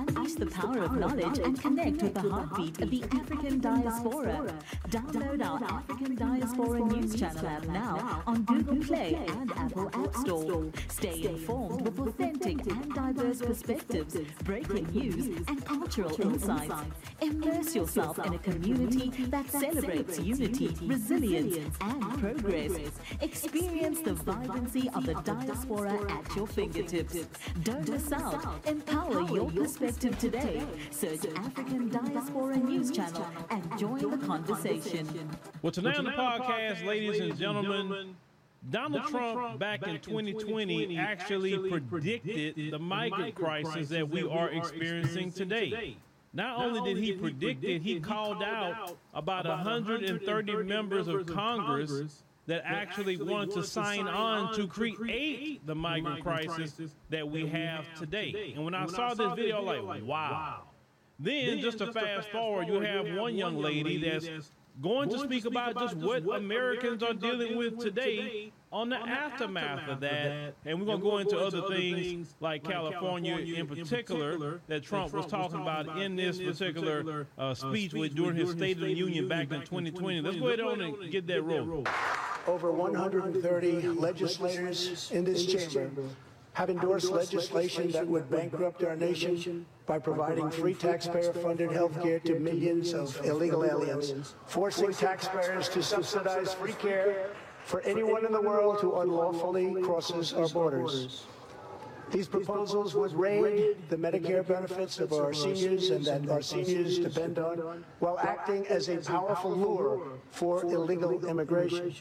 Unleash the power of knowledge and connect with the heartbeat of the African diaspora. Download our African Diaspora News Channel app now on Google Play and Apple App Store. Stay informed with authentic and diverse perspectives, breaking news, and cultural insights. Immerse yourself in a community that celebrates unity, resilience, and progress. Experience the vibrancy of the diaspora at your fingertips. Don't miss out. Empower your perspective today. Search African Diaspora News Channel and join the conversation. Well, tonight on the podcast, ladies and gentlemen, Donald Trump back in 2020 actually predicted the migrant crisis that we are experiencing today. Not only did he predict it, he called out about 130 members of Congress that actually wanted to sign on to create the migrant crisis that we have today. And when I saw this video, like, wow. Then, just to fast forward, you have one young lady that's going to speak about just what Americans are dealing with today on the aftermath of that. And we're going to go into other things like California in particular that Trump was talking about in this particular uh, speech with, during his State of the Union back in 2020. Let's go ahead on and get that roll. Over 130 legislators in this chamber have endorsed legislation that would bankrupt our nation by providing free taxpayer-funded health care to millions of illegal aliens, forcing taxpayers to subsidize free care for anyone in the world who unlawfully crosses our borders. These proposals would raid the Medicare benefits of our seniors and that our seniors depend on, while acting as a powerful lure for illegal immigration.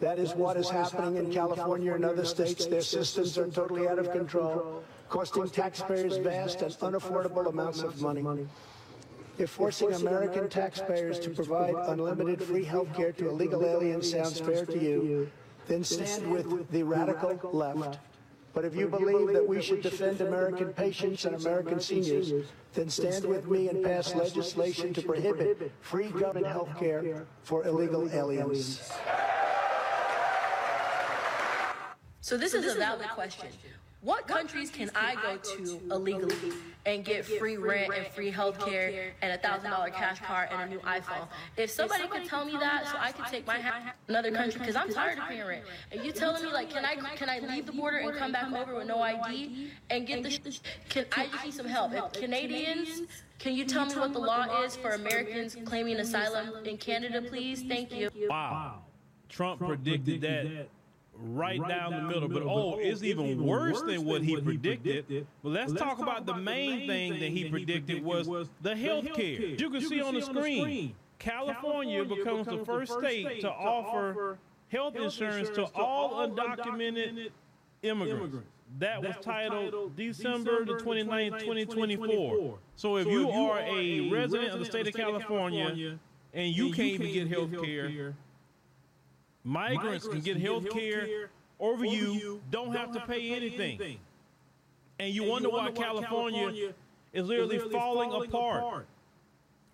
That is what is happening in California and other states. Their systems are totally out of control, costing taxpayers vast and unaffordable amounts of money. If forcing American taxpayers to provide unlimited free health care to illegal aliens sounds fair to you, then stand with the radical left. But if you believe that we should defend American patients and American seniors, then stand with me and pass legislation to prohibit free government health care for illegal aliens. So this is a valid question. What countries can I go to illegally and get free rent and free health care and a thousand dollar cash card and a new iPhone? If somebody could tell me that so I could take my ha- another country, because I'm tired of paying rent. And you telling me like, can I can I leave the border and come back over with no ID and get the? Can I just need some help? If Canadians, can you tell me what the law is for Americans claiming asylum in Canada, please? Thank you. Wow. Trump predicted that right down the middle. But oh, oh, it's even worse than what he predicted. But let's talk about the main thing that he predicted was the health care. You can see on the screen, California becomes the first state to offer health insurance to all undocumented immigrants. That was titled December the 29th, 2024. So if you are a resident of the state of California and you can't even get health care, migrants can get health care over you, don't have to pay anything. And you wonder why California is literally falling apart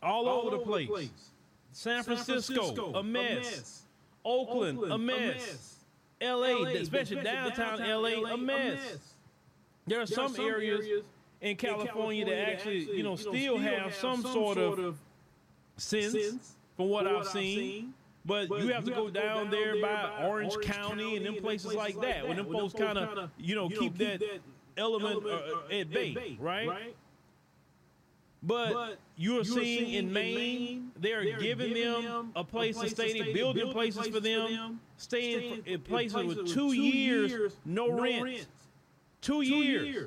all over the place. San Francisco, a mess. Oakland, a mess. LA, especially downtown LA, a mess. There are some areas in California that actually, you know, still have some sort of sense from what I've seen. But you have to go down there by Orange County and them places like that, when them folks kind of, you know, keep that element uh, at bay, right? right? But you're seeing in Maine, they're giving them a place to stay, they're building places for them, staying in places with two years, no rent. Two years.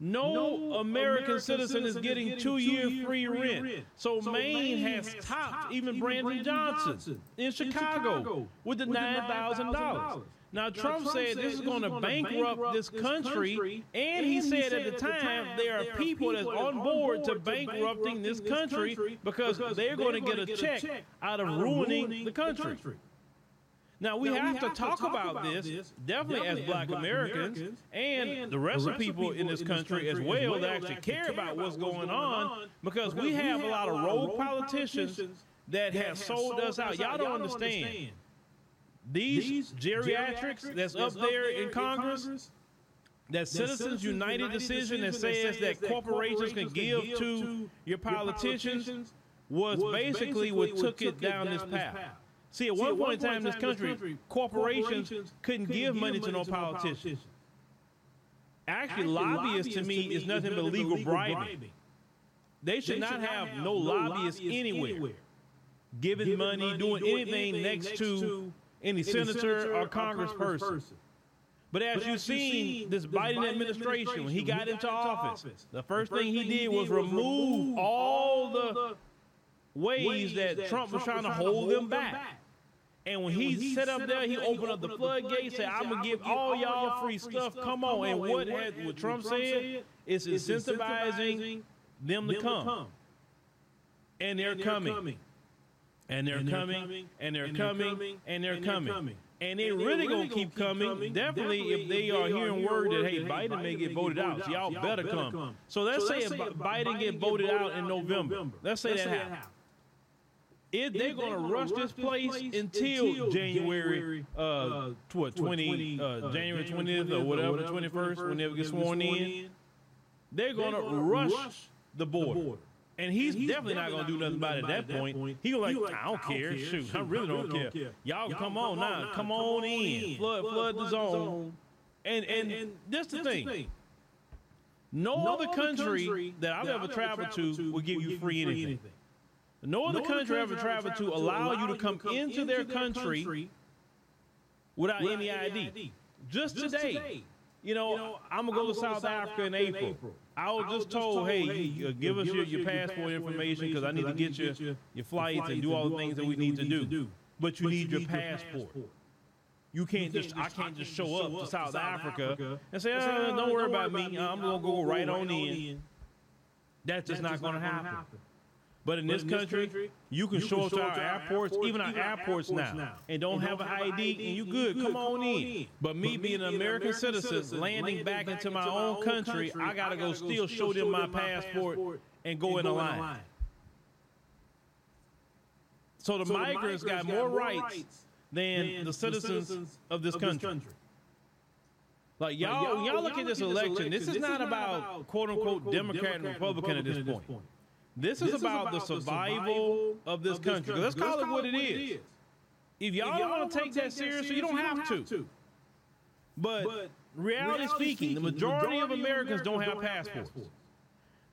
No American citizen is getting two year free rent. So Maine has topped even Brandon Johnson in Chicago with the $9,000. Now, Trump said this is going to bankrupt this country, and he said at the time there are people that's on board to bankrupting this country because they're going to get a check out of ruining the country. Now we, now, have, we have, to talk, talk about, about this, this definitely, definitely as black, black Americans, Americans and, the rest, the rest of people in this country, as well, well that actually care about what's going on because we have a lot of rogue politicians that have sold us out. Y'all don't understand. These geriatrics that's up there in Congress, that Citizens United decision that says that corporations can give to your politicians was basically what took it down this path. See, at one point in time in this country, corporations couldn't give money to no politicians. Actually, lobbyists to me is nothing but legal bribing. They should not have no lobbyists anywhere giving money, doing anything next to any senator or congressperson. But as you've seen, this Biden administration, when he got into office, the first thing he did was remove all the ways that Trump was trying to hold them back. And when he set up there, he opened up the floodgates, said, I'm going to give all y'all free stuff. Come on. And what, had, what Trump said is incentivizing them to come. And they're coming. And they're coming. And they're coming. And they're coming. And they're really gonna keep coming. Definitely, if they are hearing word that hey, Biden may get voted out, so y'all better come. So let's say if Biden get voted out in November. Let's say that happens. If they're going to rush this place until January, uh, what, 20, uh, January 20th or whatever, 21st, whenever get sworn in, they're going to rush the border. And he's, he's definitely, definitely, not going to do nothing about it at that point. point. He was like, I don't care. Shoot, I really don't care. Y'all come on now. Come on in. Flood, flood the zone. And, and, and this the thing. No other country that I've ever traveled to will give you free anything. No other country I've ever traveled to allow you to come into their country without any ID. Just today, you know, I'm going to go to South Africa in April. I was just told, hey, you, uh, give us your, your passport information because I need to get your, your flights and do all the things that we need to do. But you need your passport. You can't just, I can't just show up to South Africa and say, oh, don't worry about me. I'm going to go right on in. That's just not going to happen. But in but this in country, country, you can you show up to our, airports, airports, even our airports, airports now, and don't, and have an ID, ID, and you good. good. Come, on in. But me but being an American, American citizen, landing back, back into my own country, country I gotta go still show them my passport and go in a line. So the migrants got more rights than the citizens of this country. Like y'all, y'all look at this election. This is not about quote unquote Democrat and Republican at this point. This, this is, about, about the survival of this, of this country. country. Let's, Let's call, it what it is. is. If y'all, if y'all don't want to take that seriously, you don't have, have to. But, but reality, reality speaking, the majority, majority of Americans, Americans don't have passports. passports.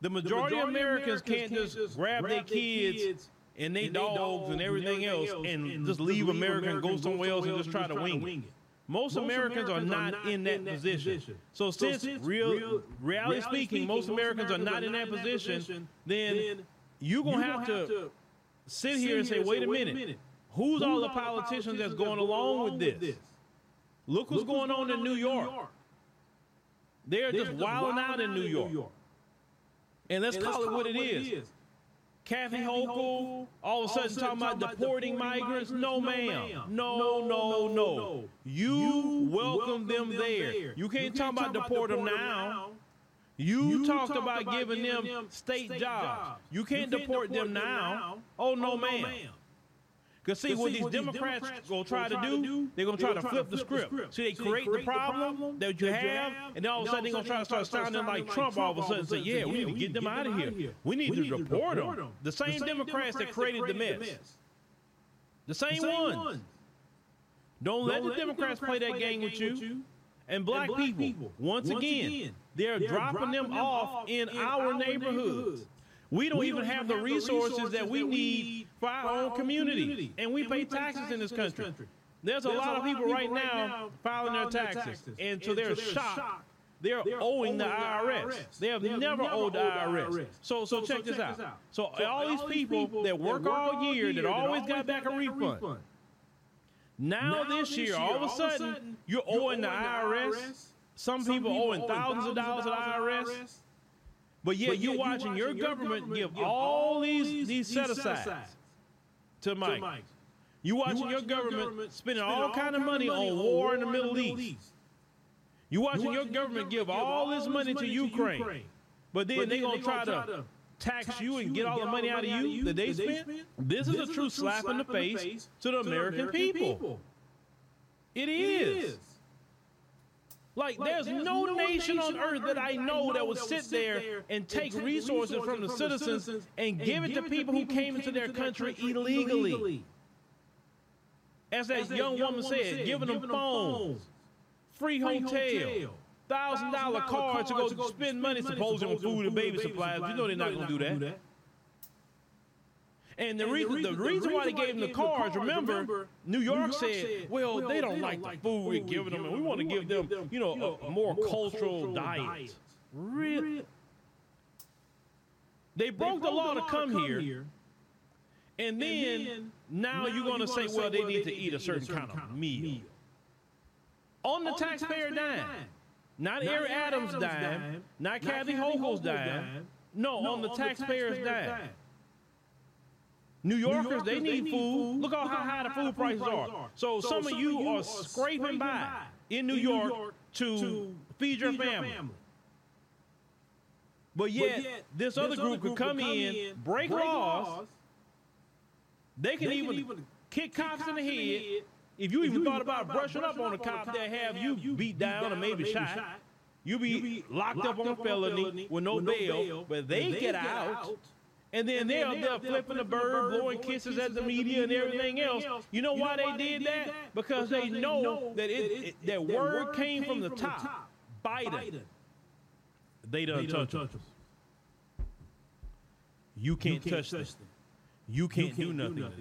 The majority, of Americans can't just grab their kids and their dogs and everything else and just leave America and go somewhere else and just try to wing it. Most, most Americans, Americans, are not, in that, in that position. position. So, so since, since real, real, reality speaking, speaking, most Americans, Americans are not in that, position, position, then, then you're going to have to sit here and say, wait a minute, minute. who's all the politicians that's going along with this? this? Look what's Look going, on, in New York. York. They're, They're just wilding out in New York. York. And let's, and call, let's it what it is. Kathy Hochul, all of a sudden talking about deporting migrants. No, ma'am. No, no, no. You welcome them there. You can't talk about deport them now. You talked about giving them state jobs. You can't deport them now. Oh, no, oh, ma'am. Because see, what these Democrats, Democrats going to try to do, they're going to try to flip the script. See, they create the problem that you have, and then all of a sudden they're going to try to start sounding like Trump all of a sudden say, yeah, we need to get them out of here. We need to deport them. The same Democrats that created the mess. The same ones. Don't let the Democrats play that game with you. And black people, once again, they're dropping them off in our neighborhoods. We don't we even don't have, the resources, resources that we need for our, own community. community. And we and pay, we pay taxes, taxes in this country. country. There's, There's a, lot, lot of people, people right now filing their taxes. taxes. And so they're, shocked. shocked. They're, they're owing the IRS. IRS. They have, they have never, never owed the IRS. IRS. So, so, so, check, so this, check out. out. So, so all these people, people that work all year that always got back a refund. now this year, all of a sudden, you're owing the IRS. Some people owing thousands of dollars to the IRS. But yeah, but you're, watching, your, government, government give all these, these set asides to Mike. You're watching, you're watching your, government your government spending all kind of money on war in the Middle East. East. You're watching, watching your government give all this money to Ukraine. Ukraine. But then, then they're going to try to tax you and get all the money out of you that they spent. This is a true slap in the face to the American people. It is. Like, there's no nation on earth that I know that would sit there and take resources from the citizens and give it to people who came into their country illegally. As that young woman said, giving them phones, free hotel, thousand dollar card to go spend money, supposing on food and baby supplies. You know they're not going to do that. And the, reason, the reason why they gave them the cards, remember, New York said, well, they don't like the food we're giving them, and we want to give them, you know, a, more cultural diet. Really? They broke the law to come here, and then now you're going to say, well, they need to eat a certain kind of meal. On the taxpayer dime. Not Eric Adams' dime, not Kathy Hochul's dime. No, on the taxpayer's dime. New Yorkers, they need food. Look how high the food prices are. So some of you are scraping by in New York to feed your family. But yet, this other group could come in, break laws. They can even kick cops in the head. If you even thought about brushing up on a cop that have you beat down or maybe shot, you be locked up on a felony with no bail, but they get out and then they're up there flipping the bird, blowing kisses at the media and everything else. You know why they did that? Because they know that it, it that word came from the top. Biden. They done touch us. You can't touch them. You can't do nothing to them.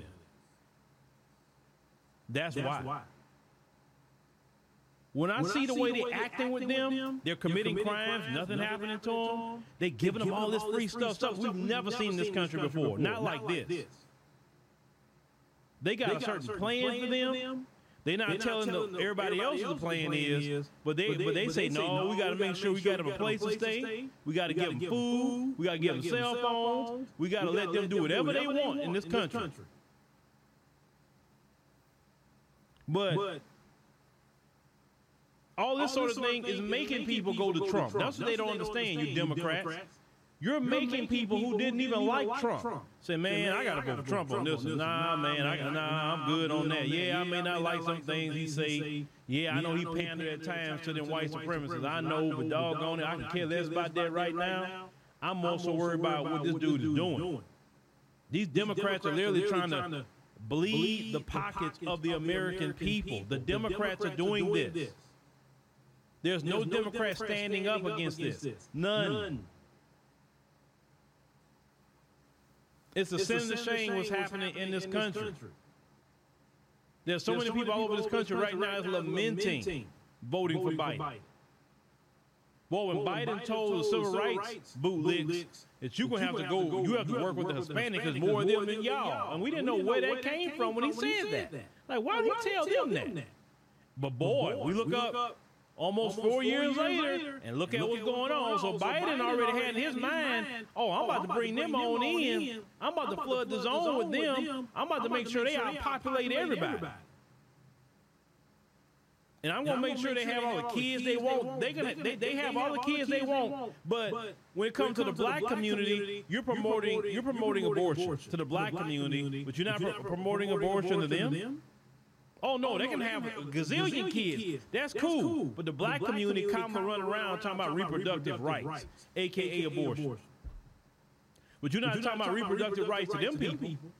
That's why. When I, when see I the way they're acting with them, them, they're committing, committing crimes, crimes, nothing, nothing happening to them. They giving them all this free stuff, stuff we've never seen in this country before. Not, like, this. this. They got they a certain, certain plan, for them. They're not, they're telling, telling the, everybody, else what the plan is, is, but they but they, but they, but say, no, no, we got to make sure we got them a place to stay. We got to give them food. We got to give them cell phones. We got to let them do whatever they want in this country. But all this, All sort, of thing is making people go to Trump. Trump. That's what they don't understand, you Democrats. You're, making people who didn't even like Trump, say, man, I got to vote for Trump on this. Nah, man, I, nah, I'm good on that. Yeah, I may not like some things he say. Yeah, I know he pandered at times to them white supremacists. I know, but doggone it, I can care less about that right now. I'm also worried about what this dude is doing. These Democrats are literally trying to bleed the pockets of the American people. The Democrats are doing this. There's, There's no, no Democrat standing, standing up, against, against this. this. None. None. It's a it's sin and shame what's happening in this, in country. this country. There's so, There's many, so people all over this country, right now is lamenting, voting, voting for Biden. Biden. Well, when, well, Biden, Biden told the civil rights bootlicks that you're going to have to go, you have to work with the Hispanic because more of them than y'all. And we didn't know where that came from when he said that. Like, why did he tell them that? But boy, we look up Almost, Almost four, four years, years later, later, and look, look at what's at going, on. So, so Biden, Biden already had in his mind, oh, I'm, oh, about, I'm to bring, them on in. in. I'm about I'm to flood the zone, with them. them. I'm about I'm to make sure they outpopulate everybody. everybody. And I'm gonna make sure they have all the kids they want. They gonna they, they have all the kids they want. But when it comes to the black community, you're promoting you're promoting abortion to the black community, but you're not promoting abortion to them. Oh no, oh, they, no, can they, have, have a gazillion, gazillion kids. kids. That's, That's cool. cool. But the black, the black community, community commonly run around talking about reproductive, rights, rights, aka, abortion. abortion. But you're not, you're talking, not about reproductive, rights, to them people. people.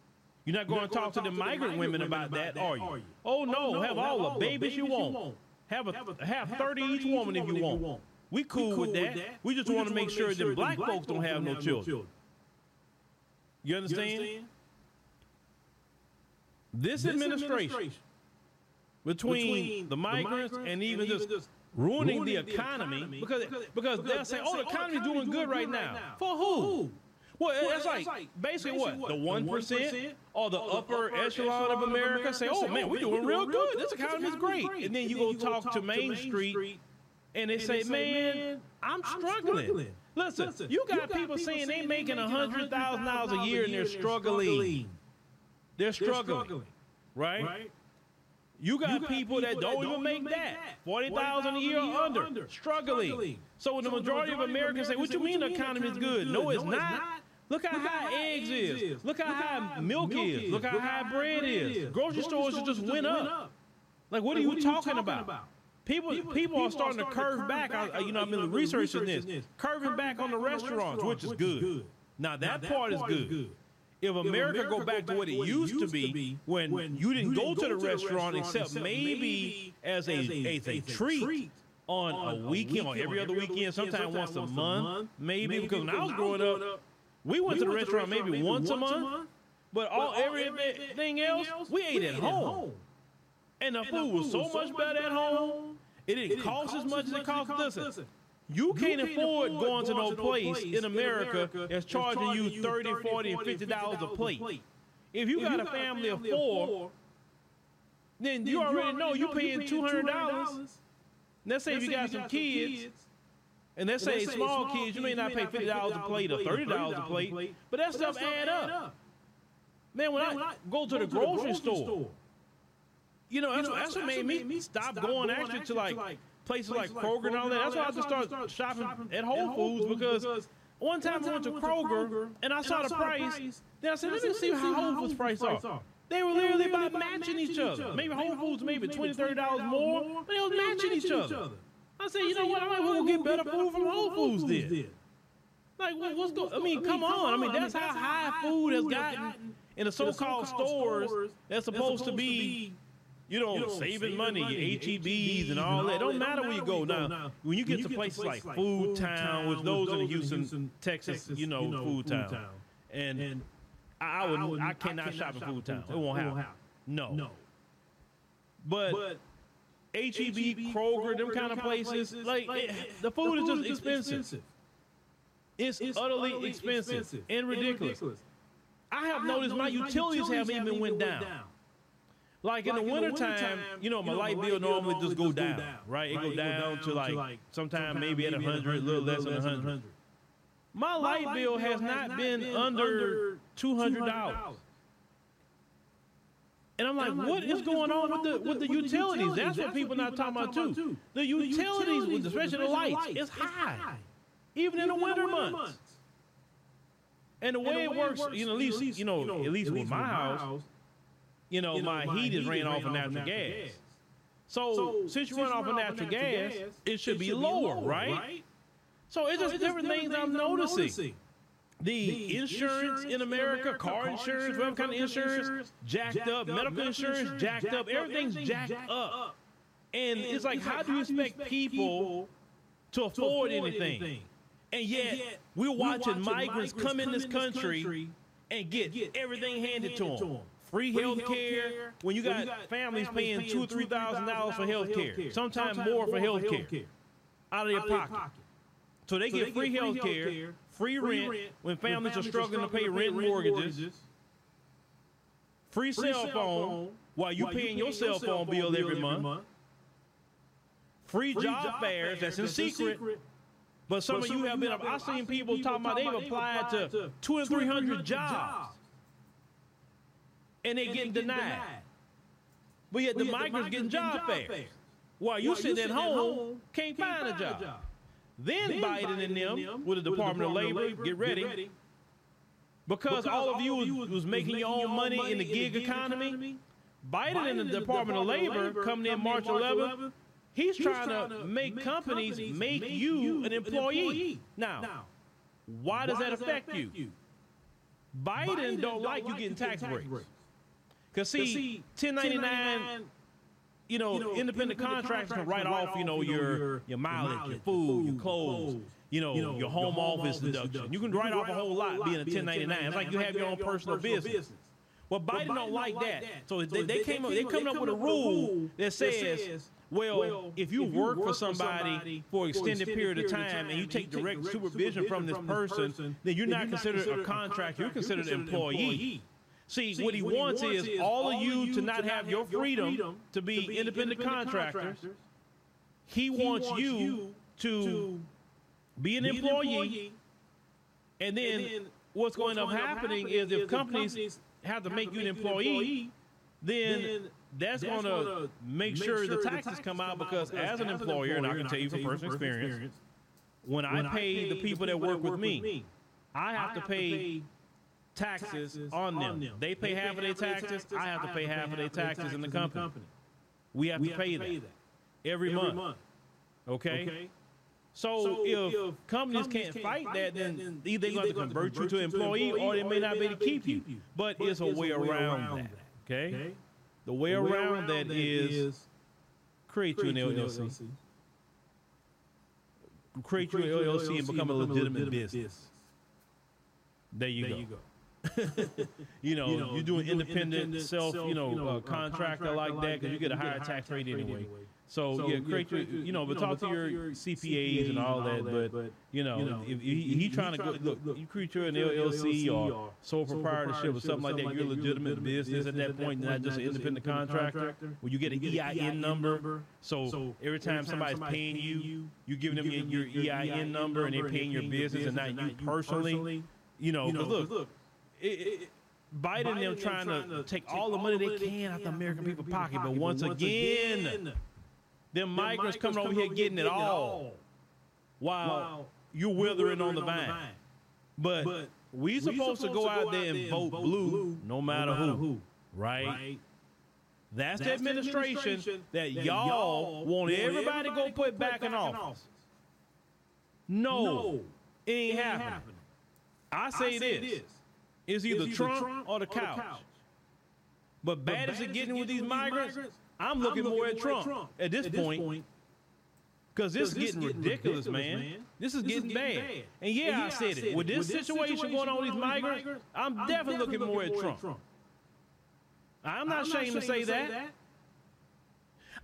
You're not going to talk, to the migrant women about that, are you? Oh no, oh, no have all the babies you want. Have a have 30 each woman if you want. We cool with that. We just want to make sure that black folks don't have no children. You understand? This administration between, between the, migrants the migrants and even, and even just ruining, ruining the, economy, the economy because, because, because they're saying, oh, the oh, economy's doing good right now. For who? Well, well that's, like, like basically, basically what? The 1% or the upper, upper echelon of America, say, oh, man, oh, we're doing real good. This economy's great. great. And then you, go, talk, to Main Street, and they, say, man, I'm struggling. struggling. Listen, Listen, you got, you got people, people saying they're making $100,000 a year and they're struggling. They're struggling. Right? right? You got, you got people, people, that don't, that don't even make that. 40,000 a year or under, under, struggling. So when the majority of Americans say, what you mean the economy is good? No, it's not. Look how high eggs is. Look how high milk is. Look how high bread is. Grocery stores just went up. Like, what are you talking about? People, people, are starting to curve back. I, uh, you know, I've been researching this, curving back on the restaurants, which is good. Now that part is good. If America go back to what it used to be, when you didn't go to the restaurant except maybe as a as a treat on a weekend or every other weekend, sometimes once a month, maybe because when I was growing up, we went to the restaurant maybe once a month, but all everything else we ate at home, and the food was so much better at home. It didn't cost as much as it costs. Listen, you can't afford going to no place in America that's charging you 30, 40, and 50 dollars a plate. If you got a family of four, then you already know you're paying $200. Let's say if you got some kids, and let's say small kids, you may not pay $50 a plate or $30 a plate, but that stuff add up. Man, when I go to the grocery store, you know, that's, that's what made me stop going actually to like places like Kroger and all that. That's why I just started shopping at Whole Foods because one time I went to Kroger and I saw the price. Then I said, let me see how Whole Foods price are. They were literally about matching each other. Maybe Whole Foods maybe $20, $30 more, but they was matching each other. I said, you know what? I might well get better food from Whole Foods then. Like, what's going? I mean, come on. I mean, that's how high food has gotten in the so-called stores that's supposed to be you know, you know saving, saving money, money HEBs and all that. It don't matter where you go now. When you get to places like Food Town, which those in Houston, Texas, you know, Food Town, and I would, I cannot shop in Food Town. It won't happen. No. No. But HEB, Kroger, them kind of places, like eh, eh, the food is just expensive. It's utterly expensive and ridiculous. I have noticed my utilities have even went down. Like, like in the wintertime, you know, my you know, light bill normally just go down, down, right? It right? go down, down to like, like sometime maybe at 100, a little less than 100. My, light bill has not been under $200. And I'm like, I'm like what, what is going on with the with the, with utilities? utilities? That's, That's what people not talking about too. too. The utilities, especially the lights, is high, even, in the winter months. months. And the way, and the way it works, you know, at least you know, at least with my house you know, you know my, my heat is ran off of natural, natural gas. gas. So, so, since you run off of natural, natural gas, gas, it should, be, lower, lower right? right? So it's so just different, different things, I'm noticing. noticing. The, the insurance, insurance in America, America car insurance, whatever kind of insurance, jacked, jacked up, medical insurance, insurance jacked, up, everything's jacked, jacked up. And, and it's like, it's how like, do you expect people to afford, anything? anything? And yet, and yet we're watching, watching migrants come in this country, country and get, get everything handed to them free health care when you got, you got families, families paying two or three thousand dollars for health care, sometimes more for health care. out of their pocket. So they get free health care, free rent when families are struggling to pay rent and mortgages, free cell phone while you paying your cell phone bill every month, free job fairs that's in secret. But some of you have been, I've seen people talking about they've applied to two and three hundred jobs and they getting denied. denied. But yet the, migrants, getting job fairs. While you sitting at home, can't, find, a job. Then, Biden and them, with the Department, of Labor, get ready. Because, all of you was, was making your own money in the gig economy, Biden and the Department of Labor coming in March 11th, he's trying to make companies make you an employee. Now, why does that affect you? Biden don't like you getting tax breaks. Because see, 1099, you know, you know independent, contractors can write off, you know, your your mileage, your food, your clothes, you know, your home office deduction. You can write off a whole lot being a 1099. It's like you have your own personal business. Well, Biden don't like that. So they, they came up, they coming up with a rule that says, well, if you work for somebody for an extended period of time and you take direct supervision from this person, then you're not considered a contractor. You're considered an employee. See, See what, he, what wants, he wants is, all of you to not have your freedom, freedom to, be to be independent, independent contractors. contractors. He, he wants, wants you to be an employee. employee. And then, and then what's going to end up happening is if companies have to make you an employee, then that's, that's going to make sure the taxes come out because as an employer, and I can tell you from personal experience, when I pay the people that work with me, I have to pay taxes, on, them. them. They pay they half pay of their taxes. taxes. I have to pay half of their taxes in the company. company. We have we to have pay, to pay that. that. every, month. Okay? So, if, companies can't fight that, then either they're going to convert you to employee or they may not be able to keep you. But it's a way around that. Okay? The way around that is create you an LLC. Create you an LLC and become a legitimate business. There you go. You know, you're doing independent self, you know, uh, contractor like that because you get a higher tax rate anyway. So, so yeah, create your, you know, but talk to your CPAs and all that. But you know, if he, he trying to go, look, you create your an LLC or sole proprietorship or something like that. You're a legitimate business at that point, not just an independent contractor. Where you get an EIN number. So every time somebody's paying you, you're giving them your, EIN number and they're paying your business and not you personally. You know, because look, it, it, Biden, Biden them trying, trying to take all the money they can out the American people's pocket, but once again them migrants coming over here getting it all while you're withering on the vine. But we supposed to go out there and vote blue no matter who, right? That's the administration that y'all want everybody to go put back in office. No, it ain't happening. I say this. It's either Trump or the couch. But bad as it getting with these migrants, I'm looking, I'm looking more at Trump, Trump at this, at this point. Because this, is getting, ridiculous, ridiculous, man. This is this getting, is getting bad. bad. And yeah, and yeah I, said I said it. With this, with this situation, situation going on with these migrants, migrants I'm, I'm definitely looking, looking more at Trump. Trump. I'm not ashamed, to say, that.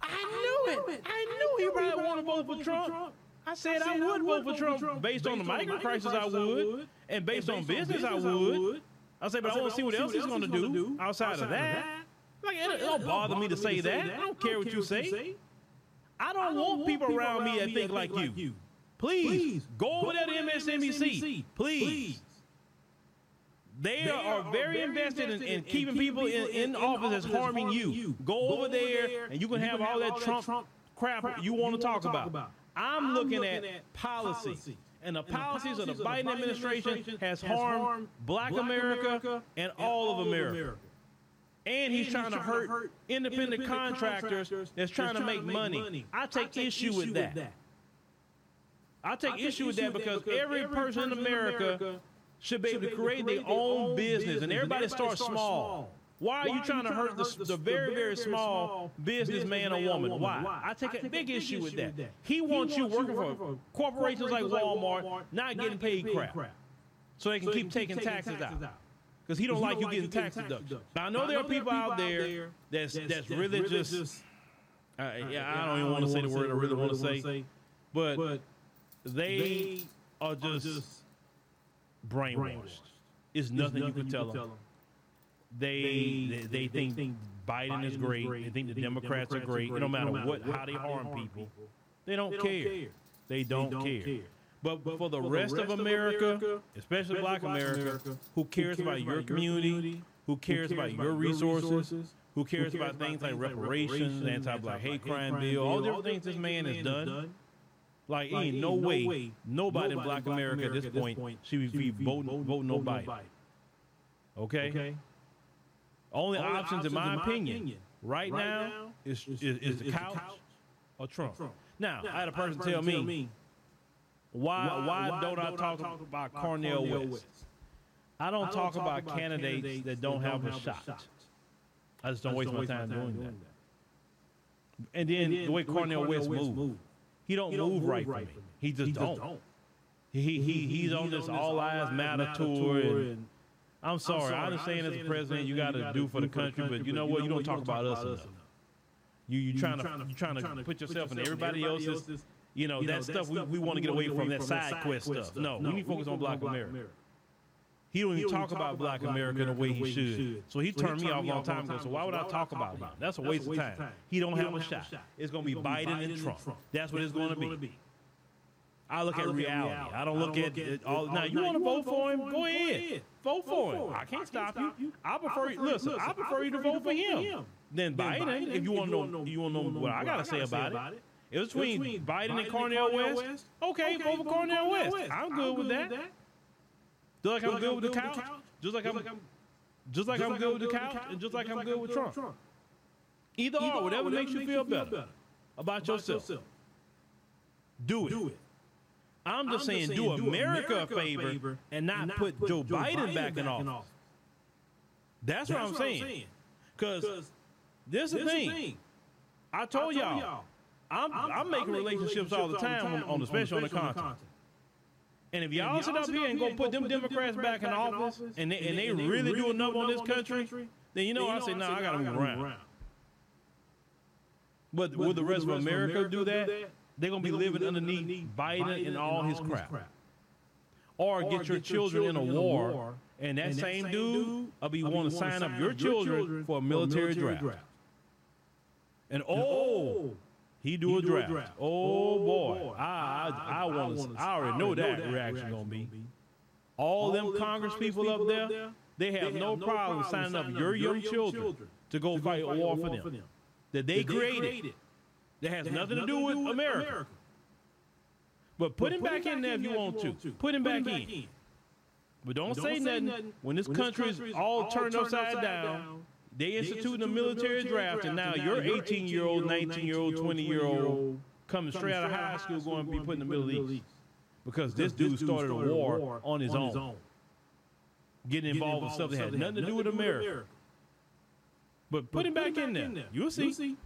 I knew it. I knew he probably want to vote for Trump. I said I would vote for Trump based on the migrant crisis. I would, and based on business, I would. I say, but I want to see what else he's going to do outside of that. Like, it, it don't bother me to say that. I don't care what you say. I don't want people around me that think like you. Please, go over there to MSNBC. Please. They, they are, are very invested in, in keeping people in, in office that's harming you. Go over there and you can have all that Trump crap you want to talk about. I'm looking at policy. And the policies of the Biden administration has harmed black America and all of America. And he's, and trying, he's to hurt, hurt independent, independent contractors, contractors that's trying, to make, money. money. I take, take issue, with that. that. I take, I take issue with that because, because every person in America, America should be able to create their own business, and everybody starts small. Why are you trying to hurt the, the very, very small businessman or woman? Why? I take a big issue with that. He wants you working for corporations like Walmart, not getting paid crap, so they can keep taking taxes out because he don't he like don't you like getting tax deductions. But I know, there are people out there that's that's, really just. just uh, yeah, I don't even want to say the word I really want to say, but they are just brainwashed. It's nothing you can tell them. They they think Biden is great. They think the Democrats are great. No matter what, how they harm people, they don't care. They don't care. But, but for the for rest, the rest of, America, America especially, black, black America, America, who cares, who cares about, your community, community who cares, cares about, about your resources, resources who cares, who cares about, things like reparations, anti-black hate crime bill, all different things this man has done. Like, ain't no way nobody in black America at this point should be voting, voting nobody. Okay? Only options, in my opinion, right now is is the couch or Trump. Now, I had a person tell me, why, why, why, why don't, don't I talk, talk about Cornel West? West? I don't, I don't talk, talk, about, candidates, candidates that don't, have, have, a shot. shot. I just don't, waste, my time, doing, that. that. And then, and then the way Cornel, West, West moves, he don't, he don't move, right, right for me. He just, don't. don't. He, he, he, he's, on this All Lives Matter tour. And, I'm sorry, I'm sorry, I understand as a president you got to do for the country, but you know what? You don't talk about us enough. You you trying to you trying to put yourself in everybody else's you know, that, stuff, we, we want to get away from, that side quest stuff. No, we need to focus on Black America. America. He don't even talk, about Black America, the way he should. So he turned me off a long time ago. So why would I talk about him? That's a waste of time. He don't have a shot. It's going to be Biden and Trump. That's what it's going to be. I look, at, reality. I don't look, at, all. Now you want to vote for him? Go ahead. Vote for him. I can't stop you. I prefer. Listen, I prefer you to vote for him than Biden. If you want to know, you want to know what I got to say about it. It was between, between Biden, Biden and Cornel, Cornel West. West. Okay, okay vote for Cornel, Cornel West. West. I'm, good, with that. that. Just like, I'm, good with the couch. Just like I'm, just like I'm, good with the couch, and just like I'm good with Trump. Either or, whatever makes you feel better. about yourself. Do it. Do it. I'm just saying, do America a favor and not put Joe Biden back in office. That's what I'm saying. Because this is the thing. I told y'all, I'm, I'm making relationships all the time, on, the special on the continent. And if y'all sit up here and go put them Democrats back in office, and they, and they really do enough on this country, then you know I say, no, I got to move around. But will the rest of America do that? They're going to be living underneath Biden and all his crap. Or get your children in a war, and that same dude will be wanting to sign up your children for a military draft. And oh, oh, he do a draft. Oh, oh boy, I I, I want to. I already know that reaction gonna be. All them Congress people up there, they have no problem signing up your young children to go fight a war for them that they created. That has nothing to do with America. But put him back in there if you want to. Put him back in. But don't say nothing when this country is all turned upside down. They instituting a military draft, and now your 18 year old, 19 year old, 20 year old coming straight out of high school going to be put in the Middle East because this dude started a war on his own, getting involved with stuff that had nothing to do with America. But put him back in there. You'll see.